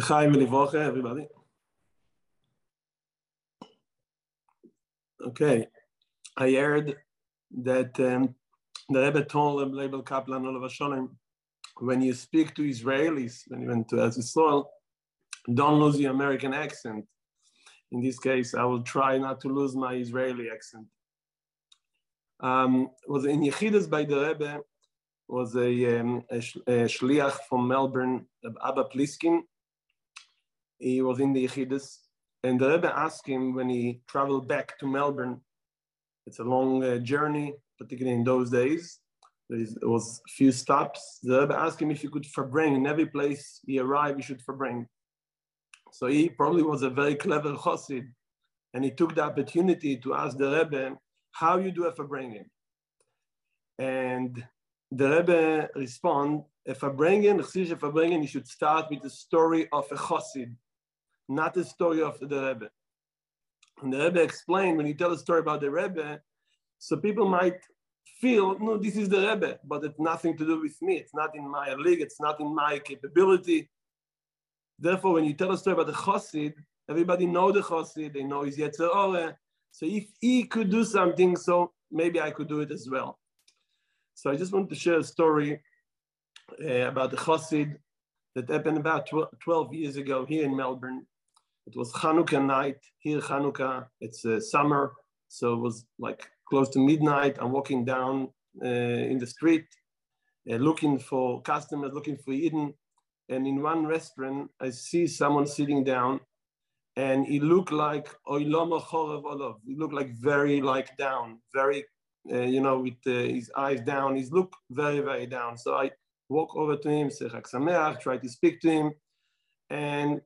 Chaim Livrocha, everybody. Okay, I heard that um, the Rebbe told Label Kaplan Olav Sholem, when you speak to Israelis, when you went to Israel, don't lose your American accent. In this case, I will try not to lose my Israeli accent. Um, was in Yechidus by the Rebbe, was a, um, a, a shliach from Melbourne, Abba Pliskin, he was in the Yechidus, and the Rebbe asked him when he traveled back to Melbourne, it's a long uh, journey, particularly in those days, there was a few stops. The Rebbe asked him if he could verbring, in every place he arrived, he should verbring. So he probably was a very clever chassid, and he took the opportunity to ask the Rebbe, how you do a verbringing? And the Rebbe respond, a if a bringing, you should start with the story of a chassid, not the story of the Rebbe. And the Rebbe explained when you tell a story about the Rebbe, so people might feel, no, this is the Rebbe, but it's nothing to do with me. It's not in my league. It's not in my capability. Therefore, when you tell a story about the Chassid, everybody know the Chassid. They know his Yetzer. So if he could do something, so maybe I could do it as well. So I just want to share a story uh, about the Chassid that happened about 12 years ago here in Melbourne. It was Hanukkah night, here Hanukkah, it's uh, summer, so it was like close to midnight. I'm walking down uh, in the street, uh, looking for customers, looking for Eden. And in one restaurant, I see someone sitting down and he looked like. He looked like very like down, very, uh, you know, with uh, his eyes down. He's looked very, very down. So I walk over to him, say Chag Sameach, try to speak to him. And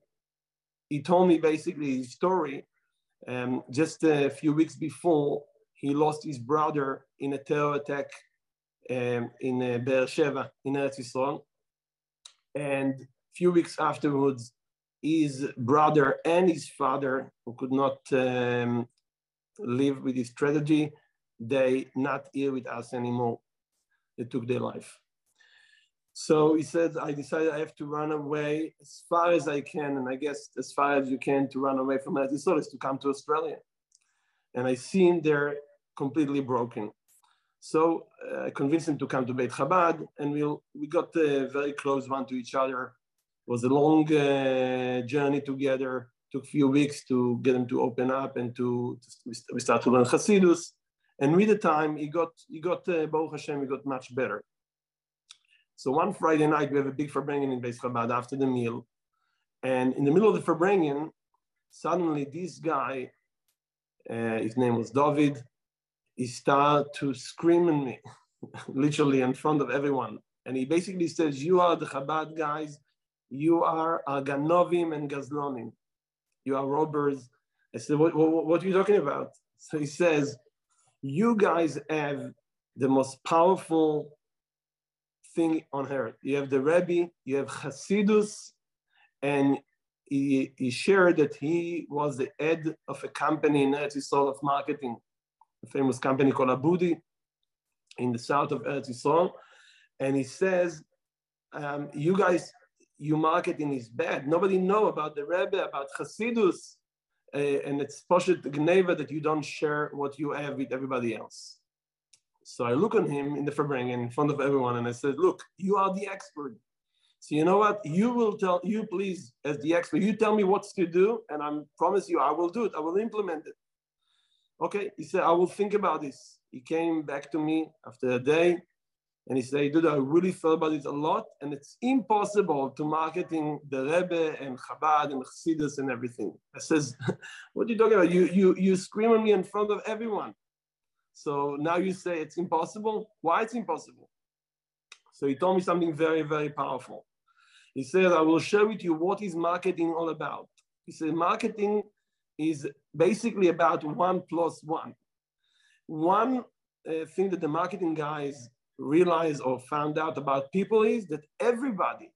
he told me basically his story. Um, just a few weeks before, he lost his brother in a terror attack um, in uh, Be'er Sheva in Eretz Yisrael. And a few weeks afterwards, his brother and his father, who could not um, live with this tragedy, they not here with us anymore. They took their life. So he said, I decided I have to run away as far as I can, and I guess as far as you can to run away from Eretz is to come to Australia. And I see him there completely broken. So uh, I convinced him to come to Beit Chabad, and we we got uh, very close one to each other. It was a long uh, journey together. Took a few weeks to get him to open up and to, to we start to learn Hasidus. And with the time, he got he got uh, Baruch Hashem, he got much better. So one Friday night, we have a big Farbrengen in Beis Chabad after the meal. And in the middle of the Farbrengen, suddenly this guy, uh, his name was David, he started to scream at me, literally in front of everyone. And he basically says, you are the Chabad guys, you are Ganovim and Gazlonim. You are robbers. I said, what, what, what are you talking about? So he says, you guys have the most powerful thing on earth. You have the Rebbe, you have Hasidus, and he, he shared that he was the head of a company in Eretz Yisrael of marketing, a famous company called Abudi in the south of Eretz Yisrael. And he says, um, you guys, your marketing is bad. Nobody know about the Rebbe, about Hasidus, uh, and it's Poshet Gneva that you don't share what you have with everybody else. So I look on him in the Farbring in front of everyone and I said, look, you are the expert. So you know what? You will tell, you please, as the expert, you tell me what to do and I promise you I will do it. I will implement it. Okay, he said, I will think about this. He came back to me after a day and he said, dude, I really thought about it a lot and it's impossible to marketing the Rebbe and Chabad and Chassidus and everything. I says, what are you talking about? You, you, you scream at me in front of everyone. So now you say it's impossible. Why it's impossible? So he told me something very, very powerful. He said, I will share with you what is marketing all about. He said, marketing is basically about one plus one. One uh, thing that the marketing guys realized or found out about people is that everybody,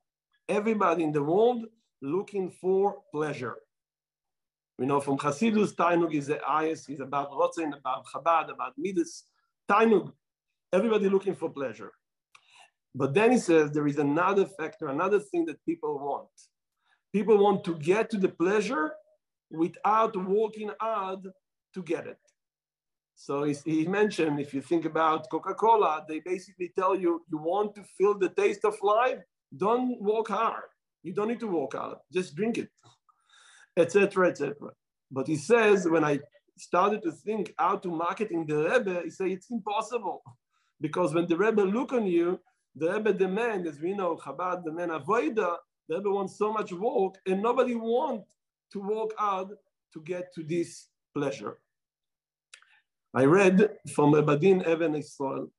everybody in the world looking for pleasure. We know from Hasidus, Tainug is the highest, is about Rotzen, about Chabad, about Midas. Tainug, everybody looking for pleasure. But then he says there is another factor, another thing that people want. People want to get to the pleasure without working hard to get it. So he mentioned, if you think about Coca-Cola, they basically tell you, you want to feel the taste of life, don't work hard. You don't need to work hard, just drink it, etc., etc. But he says, when I started to think how to market in the Rebbe, he said, it's impossible. Because when the Rebbe look on you, the Rebbe demand, as we know, Chabad the demand avoida, the Rebbe wants so much work, and nobody want to work hard to get to this pleasure. I read from Badin Even Israel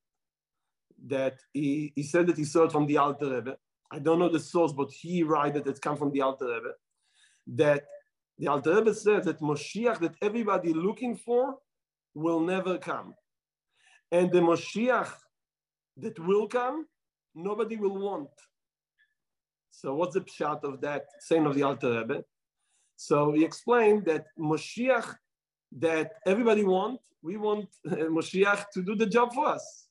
that he, he said that he saw it from the Alter Rebbe. I don't know the source, but he write that it's come from the Alter Rebbe. That the Alter Rebbe says that Moshiach that everybody looking for will never come. And the Moshiach that will come, nobody will want. So what's the pshat of that saying of the Alter Rebbe? So he explained that Moshiach that everybody want, we want Moshiach to do the job for us.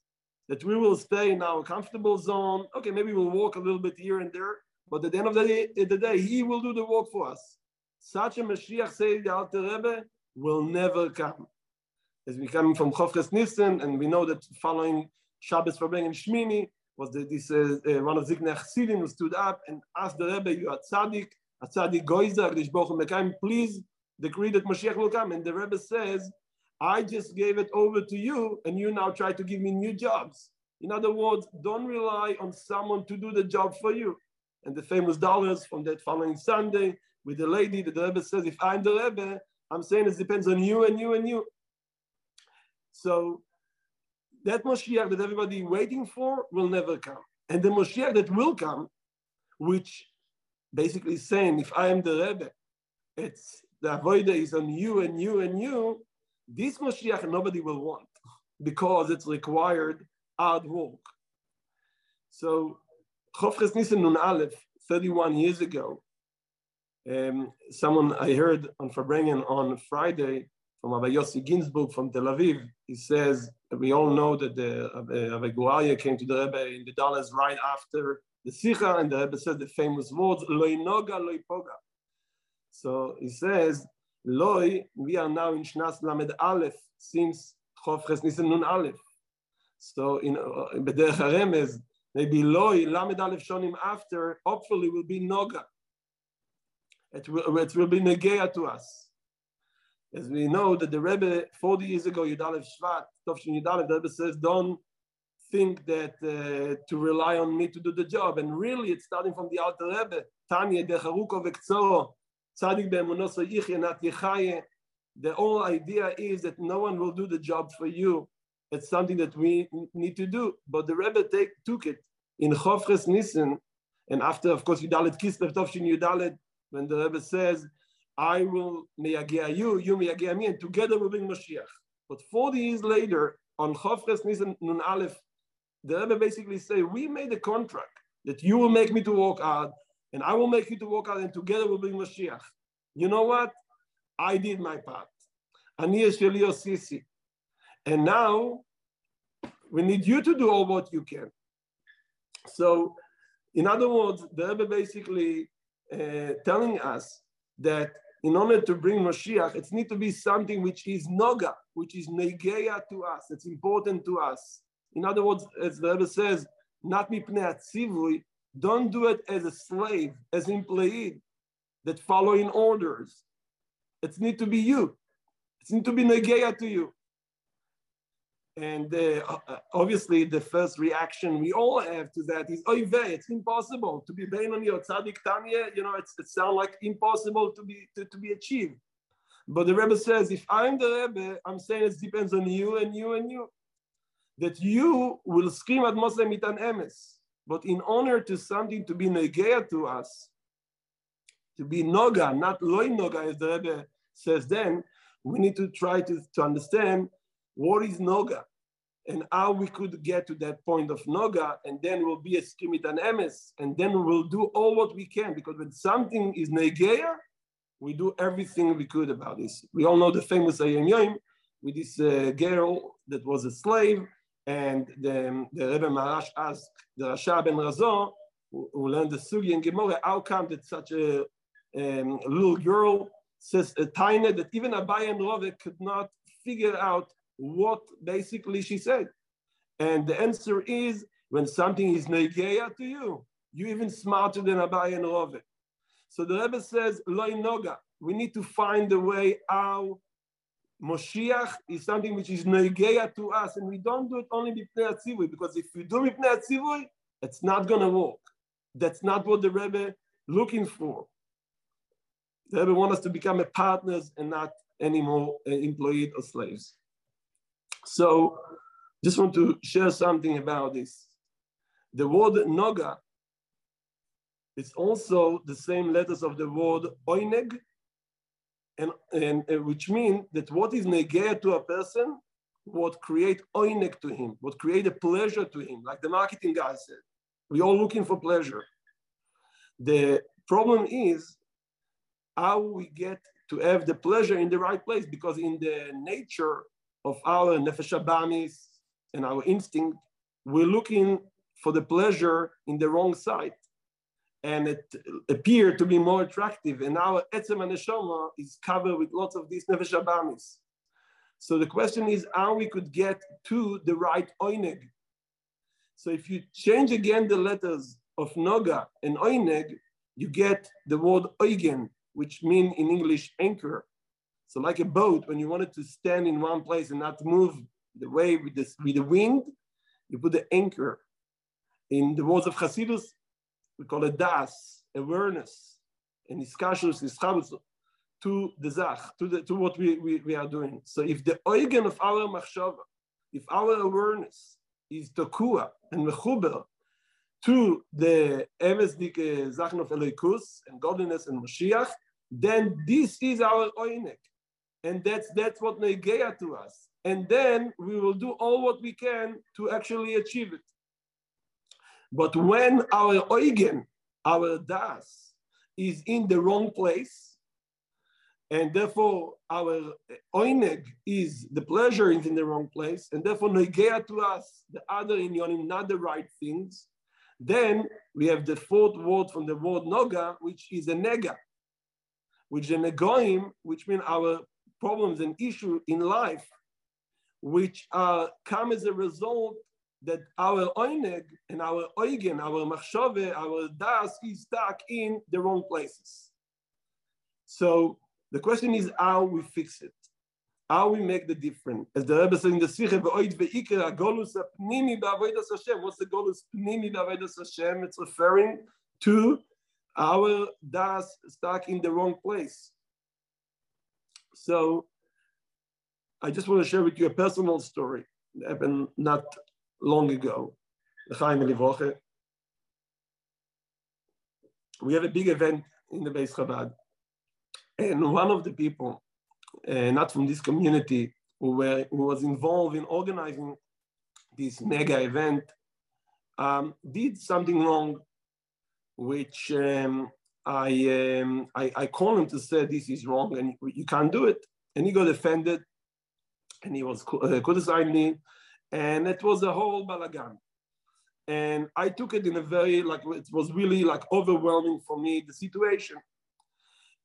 That we will stay in our comfortable zone. Okay, maybe we'll walk a little bit here and there, but at the end of the day, the day he will do the work for us. Such a Mashiach, say the Alter Rebbe, will never come. As we come from Chof Ches Nissen, and we know that following Shabbos for and Shmini was the, this uh, uh, one of Ziknei Chassidim who stood up and asked the Rebbe, "You are tzaddik, a tzaddik goizer, Gdish Mekayim, please decree that Mashiach will come." And the Rebbe says, "I just gave it over to you, and you now try to give me new jobs." In other words, don't rely on someone to do the job for you. And the famous dollars from that following Sunday, with the lady that the Rebbe says, if I'm the Rebbe, I'm saying it depends on you and you and you. So that Moshiach that everybody waiting for will never come. And the Moshiach that will come, which basically saying, if I am the Rebbe, it's the avoida is on you and you and you, this Moshiach nobody will want because it's required hard work. So Chof Ches Nissen Nun Aleph, 31 years ago, um, someone I heard on Farbrengen on Friday from Rabbi Yossi Ginsburg from Tel Aviv. He says, we all know that the uh, Guralia came to the Rebbe in the dollars right after the Sikha, and the Rebbe said the famous words, Loi noga, loi poga. So he says, Loi, we are now in Shnas Lamed Aleph since Chof Ches Nissen Nun Aleph. So in uh, Bederech HaRemez, maybe Loi, Lamed Aleph Shonim after, hopefully will be Noga it will, it will be negea to us. As we know that the Rebbe 40 years ago, Yudalev Shvat, Tovshin Yudalev, the Rebbe says, don't think that uh, to rely on me to do the job. And really, it's starting from the Alter Rebbe, Tanya, Decharuko Vekzoro, Tzadik Be'emunoso Yichye, Nat. The whole idea is that no one will do the job for you. It's something that we need to do. But the Rebbe take, took it in Chof Ches Nissen, and after, of course, Yudalet Kislev, Tovshin Yudalet, when the Rebbe says, I will meyagia you, you me, and together we'll bring Mashiach. But 40 years later, on Chof Ches Nisan Nun Aleph, the Rebbe basically say, we made a contract that you will make me to walk out, and I will make you to walk out, and together we'll bring Mashiach. You know what? I did my part. Ani Sisi. And now we need you to do all what you can. So, in other words, the Rebbe basically uh, telling us that in order to bring Mashiach, it needs to be something which is noga, which is negeya to us. It's important to us. In other words, as the Rebbe says, not mipnei atzivui, don't do it as a slave, as employee that following orders. It needs to be you. It needs to be negeya to you. And uh, uh, obviously, the first reaction we all have to that is, "Oh, it's impossible to be bein on your tzaddik tanya." You know, it sounds like impossible to be to, to be achieved. But the Rebbe says, if I'm the Rebbe, I'm saying it depends on you and you and you. That you will scream at Moshe mitan emes. But in honor to something to be negea to us, to be noga, not loy noga, as the Rebbe says then, we need to try to, to understand what is Noga and how we could get to that point of Noga, and then we'll be a skimit and emes, and then we'll do all what we can because when something is Negeya, we do everything we could about this. We all know the famous Hayom Yom with this uh, girl that was a slave, and the, the Rebbe Maharash asked the Rasha ben Razo, who, who learned the Sugi and Gemara, how come that such a um, little girl says a tiny that even Abai and Rove could not figure out what basically she said. And the answer is when something is negeya to you, you're even smarter than Abai and Rove. So the Rebbe says, Loi Noga, we need to find a way how Moshiach is something which is negeya to us, and we don't do it only b'pnei atzivui, because if we do b'pnei atzivui, it's not going to work. That's not what the Rebbe looking for. The Rebbe want us to become a partners and not anymore uh, employed or slaves. So, just want to share something about this. The word noga is also the same letters of the word oineg, and, and, and which mean that what is negaya to a person, what create oineg to him, what create a pleasure to him, like the marketing guy said. We're all looking for pleasure. The problem is how we get to have the pleasure in the right place, because in the nature of our nefesh abamis and our instinct, we're looking for the pleasure in the wrong side. And it appeared to be more attractive. And our etzem neshama is covered with lots of these nefesh abamis. So the question is how we could get to the right oineg. So if you change again the letters of noga and oineg, you get the word oigen, which mean in English anchor. So like a boat, when you wanted to stand in one place and not move the way with, with the wind, you put the anchor. In the words of Hasidus, we call it das, awareness, and iskashus, ischabus, to the zach, to, the, to what we, we, we are doing. So if the organ of our machshava, if our awareness is tokua and mechuber to the emesdike eh, zachen of Eloikus and godliness and Mashiach, then this is our oinek. And that's that's what negeya to us. And then we will do all what we can to actually achieve it. But when our oigen, our das, is in the wrong place, and therefore our oineg is the pleasure is in the wrong place, and therefore negeya to us, the other inyonim, not the right things, then we have the fourth word from the word noga, which is a nega, which a negoim, which mean our problems and issue in life, which come as a result that our oineg and our oigen, our machshove, our das is stuck in the wrong places. So the question is how we fix it, how we make the difference. As the Rebbe said in the Sikhe, ve'oid ve'ikra, golus pnimi ba'avodas Hashem. What's the golus pnimi ba'avodas Hashem? It's referring to our das stuck in the wrong place. So I just want to share with you a personal story that happened not long ago. We have a big event in the Beis Chabad, and one of the people, uh, not from this community, who, were, who was involved in organizing this mega event, um, did something wrong, which um, I, um, I, I called him to say this is wrong and you can't do it. And he got offended and he was uh, criticizing me. And it was a whole balagan. And I took it in a very, like, it was really like overwhelming for me, the situation.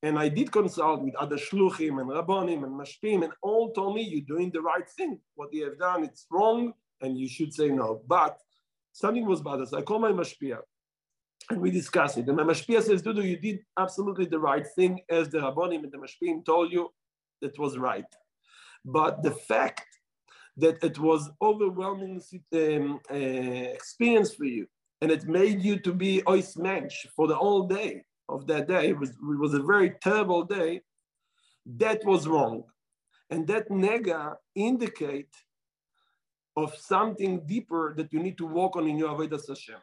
And I did consult with other shluchim and rabbonim and mashpim, and all told me you're doing the right thing. What you have done, it's wrong, and you should say no. But something was bothers. I called my mashpia and we discuss it. And the Mashpia says, Dudu, you did absolutely the right thing as the Rabbonim and the Mashpim told you that was right. But the fact that it was overwhelming um, uh, experience for you, and it made you to be mensch for the whole day of that day, it was, it was a very terrible day, that was wrong. And that nega indicate of something deeper that you need to work on in your Avodah Hashem.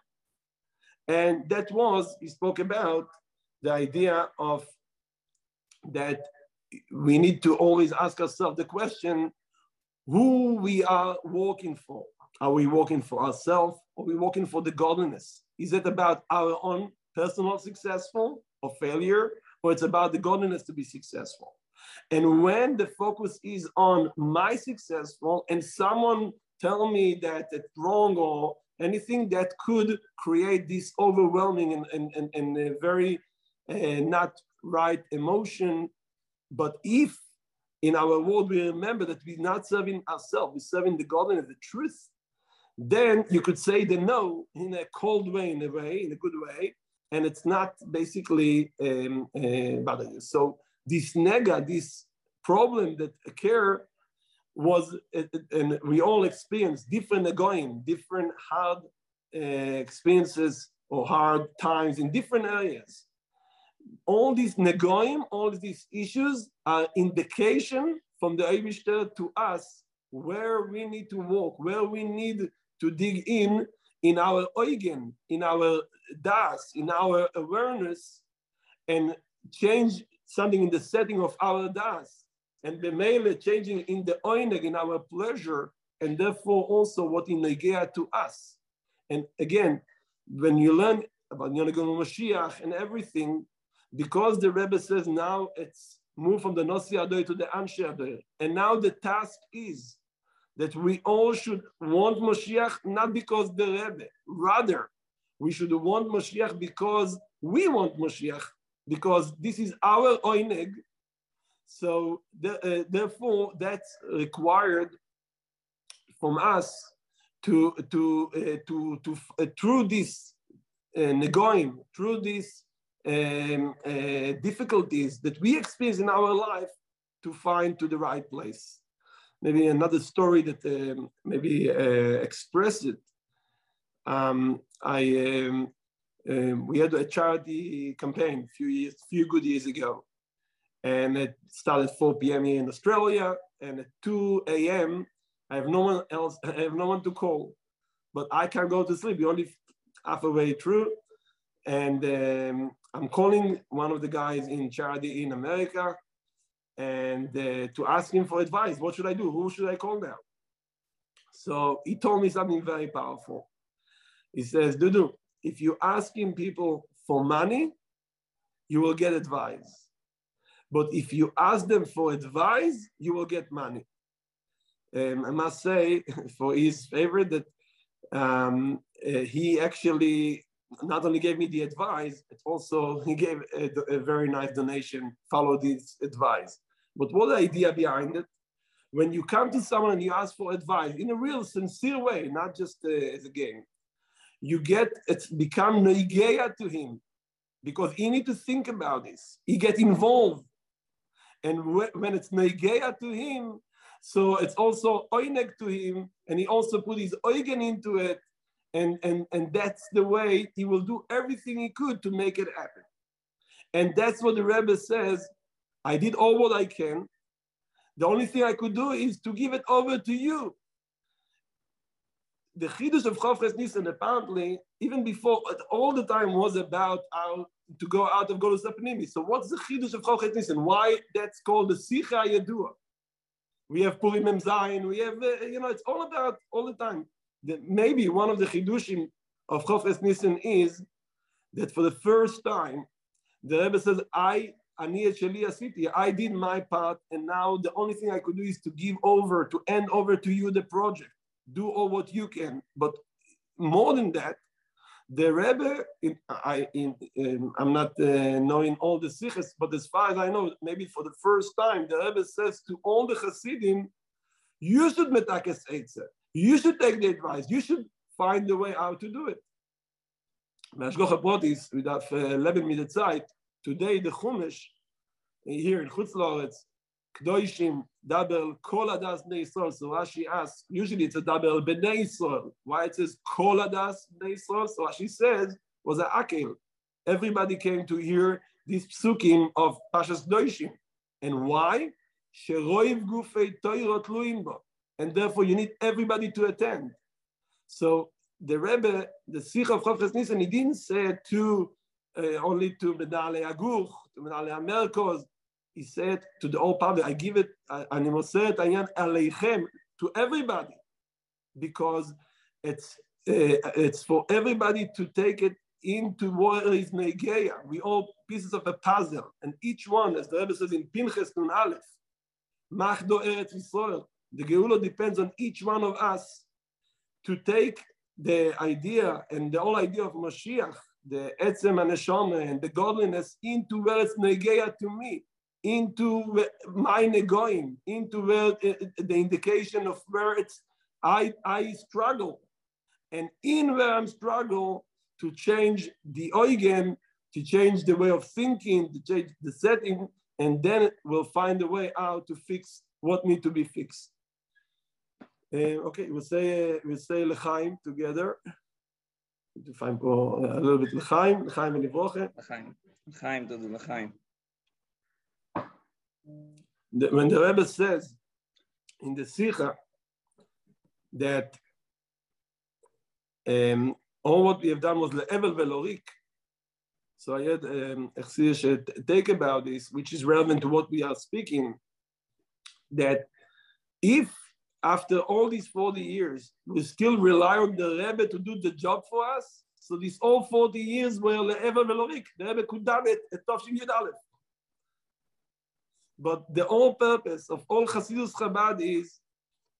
And that was, he spoke about the idea of that we need to always ask ourselves the question who we are working for. Are we working for ourselves? Or are we working for the godliness? Is it about our own personal successful or failure? Or it's about the godliness to be successful? And when the focus is on my successful and someone tell me that it's wrong or anything that could create this overwhelming and, and, and, and very uh, not right emotion. But if in our world we remember that we're not serving ourselves, we're serving the God and the truth, then you could say the no in a cold way, in a way, in a good way, and it's not basically um, uh. So this nega, this problem that occur was, uh, and we all experienced different negoim, different hard uh, experiences or hard times in different areas. All these negoim, all these issues are indication from the Eibishter to us where we need to walk, where we need to dig in in our oigen, in our das, in our awareness, and change something in the setting of our das, and the mele changing in the oineg, in our pleasure, and therefore also what in negea to us. And again, when you learn about Yonagim Mashiach and everything, because the Rebbe says now it's moved from the Nosi Adoy to the Anshe Adoy, and now the task is that we all should want Mashiach not because the Rebbe, rather, we should want Mashiach because we want Mashiach, because this is our oineg. So the, uh, therefore, that's required from us to to uh, to to uh, through this uh, negoim, through these um, uh, difficulties that we experience in our life, to find to the right place maybe another story that um, maybe uh, express it. Um, I um, um, we had a charity campaign a few years, few good years ago, and it started 4 p.m. here in Australia, and at 2 a.m. I have no one else, I have no one to call, but I can't go to sleep. You're only halfway through, and um, I'm calling one of the guys in charity in America, and uh, to ask him for advice. What should I do? Who should I call now? So he told me something very powerful. He says, Dudu, if you're asking people for money, you will get advice. But if you ask them for advice, you will get money. Um, I must say, for his favorite, that um, uh, he actually not only gave me the advice, but also he gave a, a, very nice donation, followed his advice. But what the idea behind it? When you come to someone and you ask for advice in a real sincere way, not just uh, as a game, you get it's become neigeya to him because he need to think about this. He get involved, and when it's neigeya to him, so it's also oineg to him, and he also put his oigen into it, and and and that's the way he will do everything he could to make it happen. And that's what the Rebbe says I did all what I can. The only thing I could do is to give it over to you. The Chiddush of Chavches Nisan, apparently, even before, all the time was about how to go out of Golus Apnimi. So what's the Chiddush of Chavches Nisan? Why that's called the Sicha Yadua? We have Purim Mem Zayin, we have, uh, you know, it's all about, all the time. The, maybe one of the Chidushim of Chavches Nisan is that for the first time, the Rebbe says, I I did my part, and now the only thing I could do is to give over, to hand over to you the project. Do all what you can. But more than that, the Rebbe, in, I, in, in, I'm not uh, knowing all the sikhs, but as far as I know, maybe for the first time, the Rebbe says to all the Hasidim, you should metakes eitzer. You should take the advice. You should find the way how to do it. Mashgocha with that Leben mit der Zeit, Today, the Chumash here in Chutzlaretz, Kdoishim, Dabel, Kol Adas Bnei Yisrael. So Rashi asks, usually it's a Bnei Yisrael. Why it says Kol Adas Bnei Yisrael? So Rashi says, was a Akel. Everybody came to hear these psukim of Pashas Kdoishim. And why? Sheroiv Gufei Toirot Luimbo. And therefore you need everybody to attend. So the Rebbe, the Sikh of Chav Nisan, he didn't say to uh, only to Menale Aguch, to Menale Amerkos He said to the whole public, I give it, אני מוסר את העניין עליכם, to everybody, because it's, uh, it's for everybody to take it into what is Negeya. We all pieces of a puzzle, and each one, as the Rebbe says in Pinchas Nun Aleph, Machdo Eretz Yisrael, the Geula depends on each one of us to take the idea and the whole idea of Mashiach the etzem and and the godliness into where it's negeya to me, into my negoim, into where the indication of where it's I I struggle, and in where I'm struggle to change the oigen, to change the way of thinking, to change the setting, and then we'll find a way out to fix what need to be fixed. Uh, okay, we'll say uh, we'll say lechaim together. To find a little bit lechaim, lechaim and livroche. Lechaim, lechaim to the. When the Rebbe says in the Sikha that um, all what we have done was le'evel velorik, so I had um, take about this, which is relevant to what we are speaking, that if after all these 40 years, we still rely on the Rebbe to do the job for us. So these all 40 years were le'ever velorik. The Rebbe could done it at Tovshin Yud Aleph. But the whole purpose of all Hasidus Chabad is,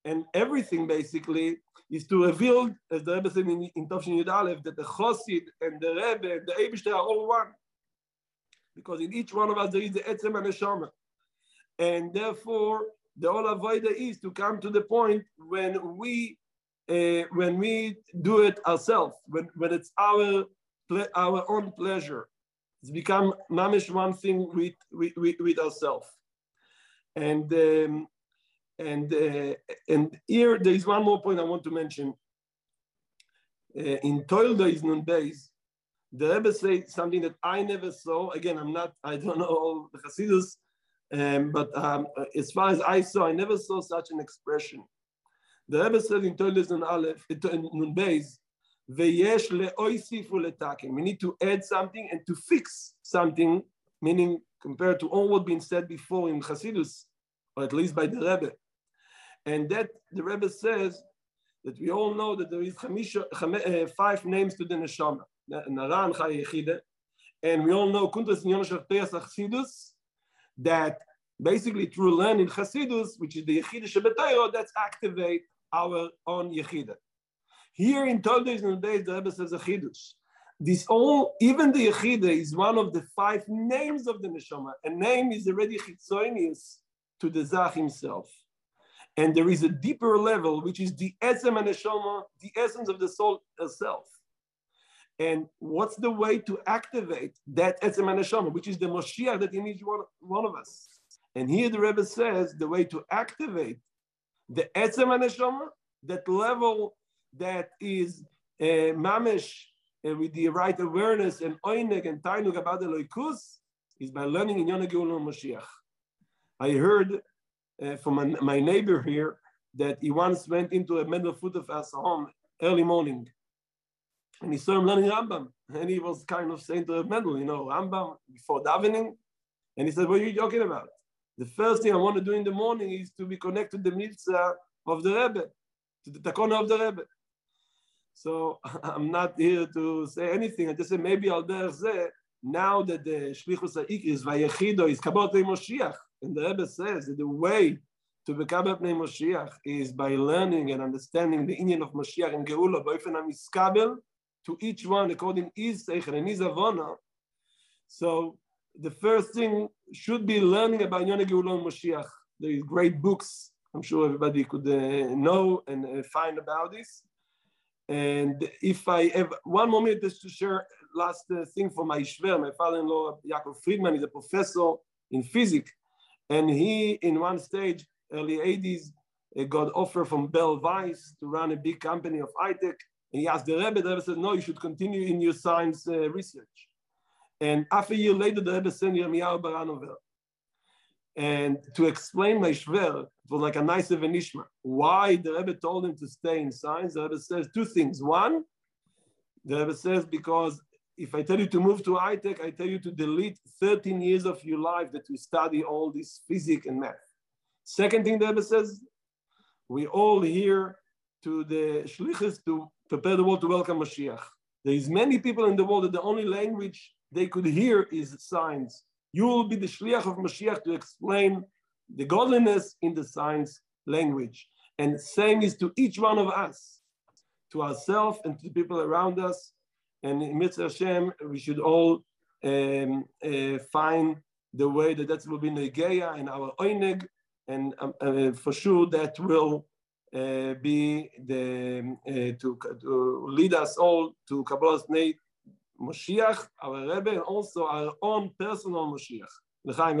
and everything basically, is to reveal, as the Rebbe said in, in Tovshin Yud Aleph, that the Chosid and the Rebbe and the Eibishter are all one. Because in each one of us there is the Etzem and the Shama. And therefore, the whole avoida is to come to the point when we uh, when we do it ourselves, when, when it's our our own pleasure. It's become mamish one thing with with, with ourselves. And um, and uh, and here there is one more point I want to mention. Uh, in Toilda is Nun Beis, the Rebbe say something that I never saw. Again, I'm not, I don't know all the Hasidus, um, but um, as far as I saw, I never saw such an expression. The Rebbe said in Toiles and Aleph, in Nun Veyesh. We need to add something and to fix something, meaning compared to all what been said before in Hasidus, or at least by the Rebbe. And that the Rebbe says that we all know that there is uh, five names to the neshama, Naran Chayechide, and we all know Kuntas Achsidus, that basically through learning Chassidus, which is the Yechida Shabbatayro, that's activate our own Yechida. Here in Toldos and days, the Rebbe says a Chiddush. This all, even the Yechida is one of the five names of the Neshama. A name is already Chitzonius to the Zach himself. And there is a deeper level, which is the Esem and Neshama, the essence of the soul itself. And what's the way to activate that Etzem Neshama, which is the Moshiach that in each one, one of us? And here the Rebbe says the way to activate the Etzem Neshama, that level that is uh, mamish uh, with the right awareness and oineg and tainug about the loikus, is by learning in Yonah Geulah. I heard uh, from my, my, neighbor here that he once went into a Mendel Futerfas home early morning and he saw him learning Rambam. And he was kind of saying to Mendel, you know, Rambam before davening. And he said, What are you talking about? The first thing I want to do in the morning is to be connected to the mitzvah of the Rebbe, to the takona of the Rebbe. So I'm not here to say anything. I just say maybe I'll dare say now that the Shlichus Ha'ik is Vayechido, is Kabot Moshiach. And the Rebbe says that the way to become a Moshiach is by learning and understanding the Indian of Moshiach and Geula, Boifen HaMiskabel, to each one according his seichel and his avona. So the first thing should be learning about Yonah Geulon Moshiach. There is great books. I'm sure everybody could uh, know and uh, find about this. And if I have one moment just to share last uh, thing for my Shver, my father-in-law Yaakov Friedman is a professor in physics, and he in one stage, early 80s, uh, got offer from Bell Weiss to run a big company of high tech and he asked the Rebbe, the Rebbe said, no, you should continue in your science uh, research. And half a year later, the Rebbe sent Yirmiyahu Branover. And to explain my shver, it was like a nice evanishma. Why the Rebbe told him to stay in science, the Rebbe says two things. One, the Rebbe says, because if I tell you to move to high tech, I tell you to delete 13 years of your life that you study all this physics and math. Second thing the Rebbe says, we all here to the shlichus to prepare the world to welcome Mashiach. There is many people in the world that the only language they could hear is signs. You will be the shliach of Mashiach to explain the godliness in the science language. And same is to each one of us, to ourselves and to the people around us. and in Mitzvah Hashem, we should all um, uh, find the way that that will be Negeya in our Oineg, and um, uh, for sure that will uh, be the uh, to, to, lead us all to Kabbalah's name Moshiach, our Rebbe, and also our own personal Moshiach. L'chaim